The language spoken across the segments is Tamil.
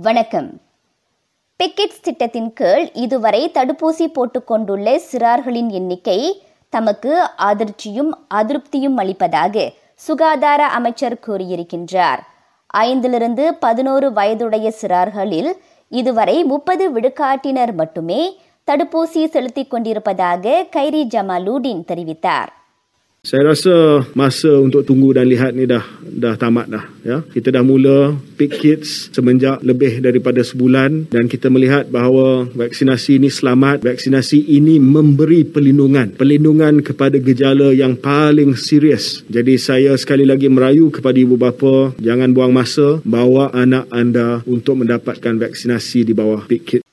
வணக்கம். பிக்கெட்ஸ் திட்டத்தின் கீழ் இதுவரை தடுப்பூசி போட்டுக்கொண்டுள்ள சிறார்களின் எண்ணிக்கை தமக்கு அதிர்ச்சியும் அதிருப்தியும் அளிப்பதாக சுகாதார அமைச்சர் கூறியிருக்கின்றார். ஐந்திலிருந்து பதினோரு வயதுடைய சிறார்களில் இதுவரை முப்பது விழுக்காட்டினர் மட்டுமே தடுப்பூசி செலுத்திக் கொண்டிருப்பதாக கைரி ஜமாலுடீன் தெரிவித்தார். Saya rasa masa untuk tunggu dan lihat ni dah dah tamat dah ya. Kita dah mula pick kids semenjak lebih daripada sebulan dan kita melihat bahawa vaksinasi ini selamat, vaksinasi ini memberi perlindungan, perlindungan kepada gejala yang paling serius. Jadi saya sekali lagi merayu kepada ibu bapa jangan buang masa bawa anak anda untuk mendapatkan vaksinasi di bawah pick kids.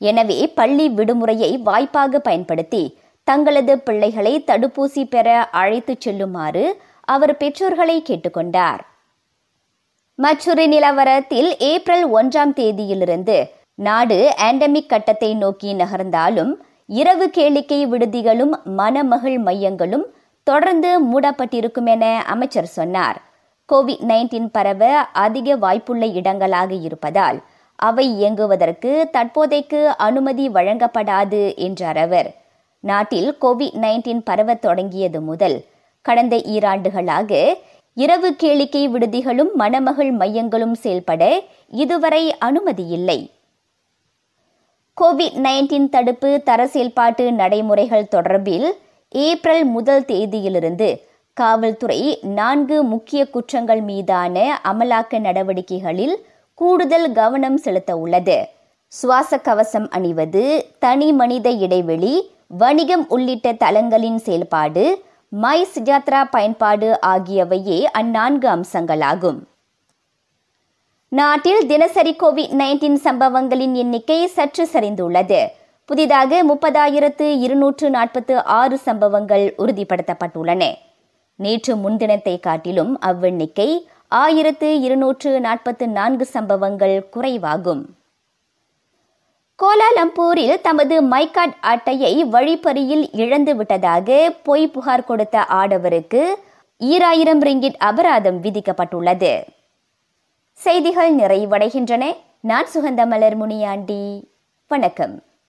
எனவே பள்ளி விடுமுறையை வாய்ப்பாக பயன்படுத்தி தங்களது பிள்ளைகளை தடுப்பூசி பெற அழைத்துச் செல்லுமாறு அவர் பெற்றோர்களை கேட்டுக்கொண்டார். மற்றொரு நிலவரத்தில் ஏப்ரல் ஒன்றாம் தேதியிலிருந்து நாடு ஆண்டமிக் கட்டத்தை நோக்கி நகர்ந்தாலும் இரவு கேளிக்கை விடுதிகளும் மனமகிழ் மையங்களும் தொடர்ந்து மூடப்பட்டிருக்கும் என அமைச்சர் சொன்னார். கோவிட் நைன்டீன் பரவ அதிக வாய்ப்புள்ள இடங்களாக இருப்பதால் அவை இயங்குவதற்கு தற்போதைக்கு அனுமதி வழங்கப்படாது என்றார் அவர். நாட்டில் கோவிட் நைன்டீன் பரவத் தொடங்கியது முதல். கடந்த ஈராண்டுகளாக இரவு கேளிக்கை விடுதிகளும் மணமகள் மையங்களும் செயல்பட இதுவரை அனுமதி இல்லை. கோவிட் நைன்டீன் தடுப்பு தர செயல்பாட்டு நடைமுறைகள் தொடர்பில் ஏப்ரல் முதல் தேதியிலிருந்து காவல்துறை நான்கு முக்கிய குற்றங்கள் மீதான அமலாக்க நடவடிக்கைகளில் கூடுதல் கவனம் செலுத்த உள்ளது. சுவாச கவசம் அணிவது தனி மனித இடைவெளி வணிகம் உள்ளிட்ட தளங்களின் செயல்பாடு மை சிஜாத்ரா பயன்பாடு ஆகியவையே அந்நான்கு அம்சங்களாகும். நாட்டில் தினசரி கோவிட் நைன்டீன் சம்பவங்களின் எண்ணிக்கை சற்று சரிந்துள்ளது. புதிதாக முப்பதாயிரத்து இருநூற்று நாற்பத்து ஆறு சம்பவங்கள் உறுதிப்படுத்தப்பட்டுள்ளன. நேற்று முன்தினத்தை காட்டிலும் அவ்வெண்ணிக்கை ஆயிரத்து இருநூற்று நாற்பத்து நான்கு சம்பவங்கள் குறைவாகும். கோலாலம்பூரில் தமது மைகாட் அட்டையை வழிப்பறியில் இழந்து விட்டதாக பொய் புகார் கொடுத்த ஆடவருக்கு ஈராயிரம் ரிங்கிட் அபராதம் விதிக்கப்பட்டுள்ளது. செய்திகள் நிறைவடைகின்றன. நான் சுகந்த மலர் முனியாண்டி. வணக்கம்.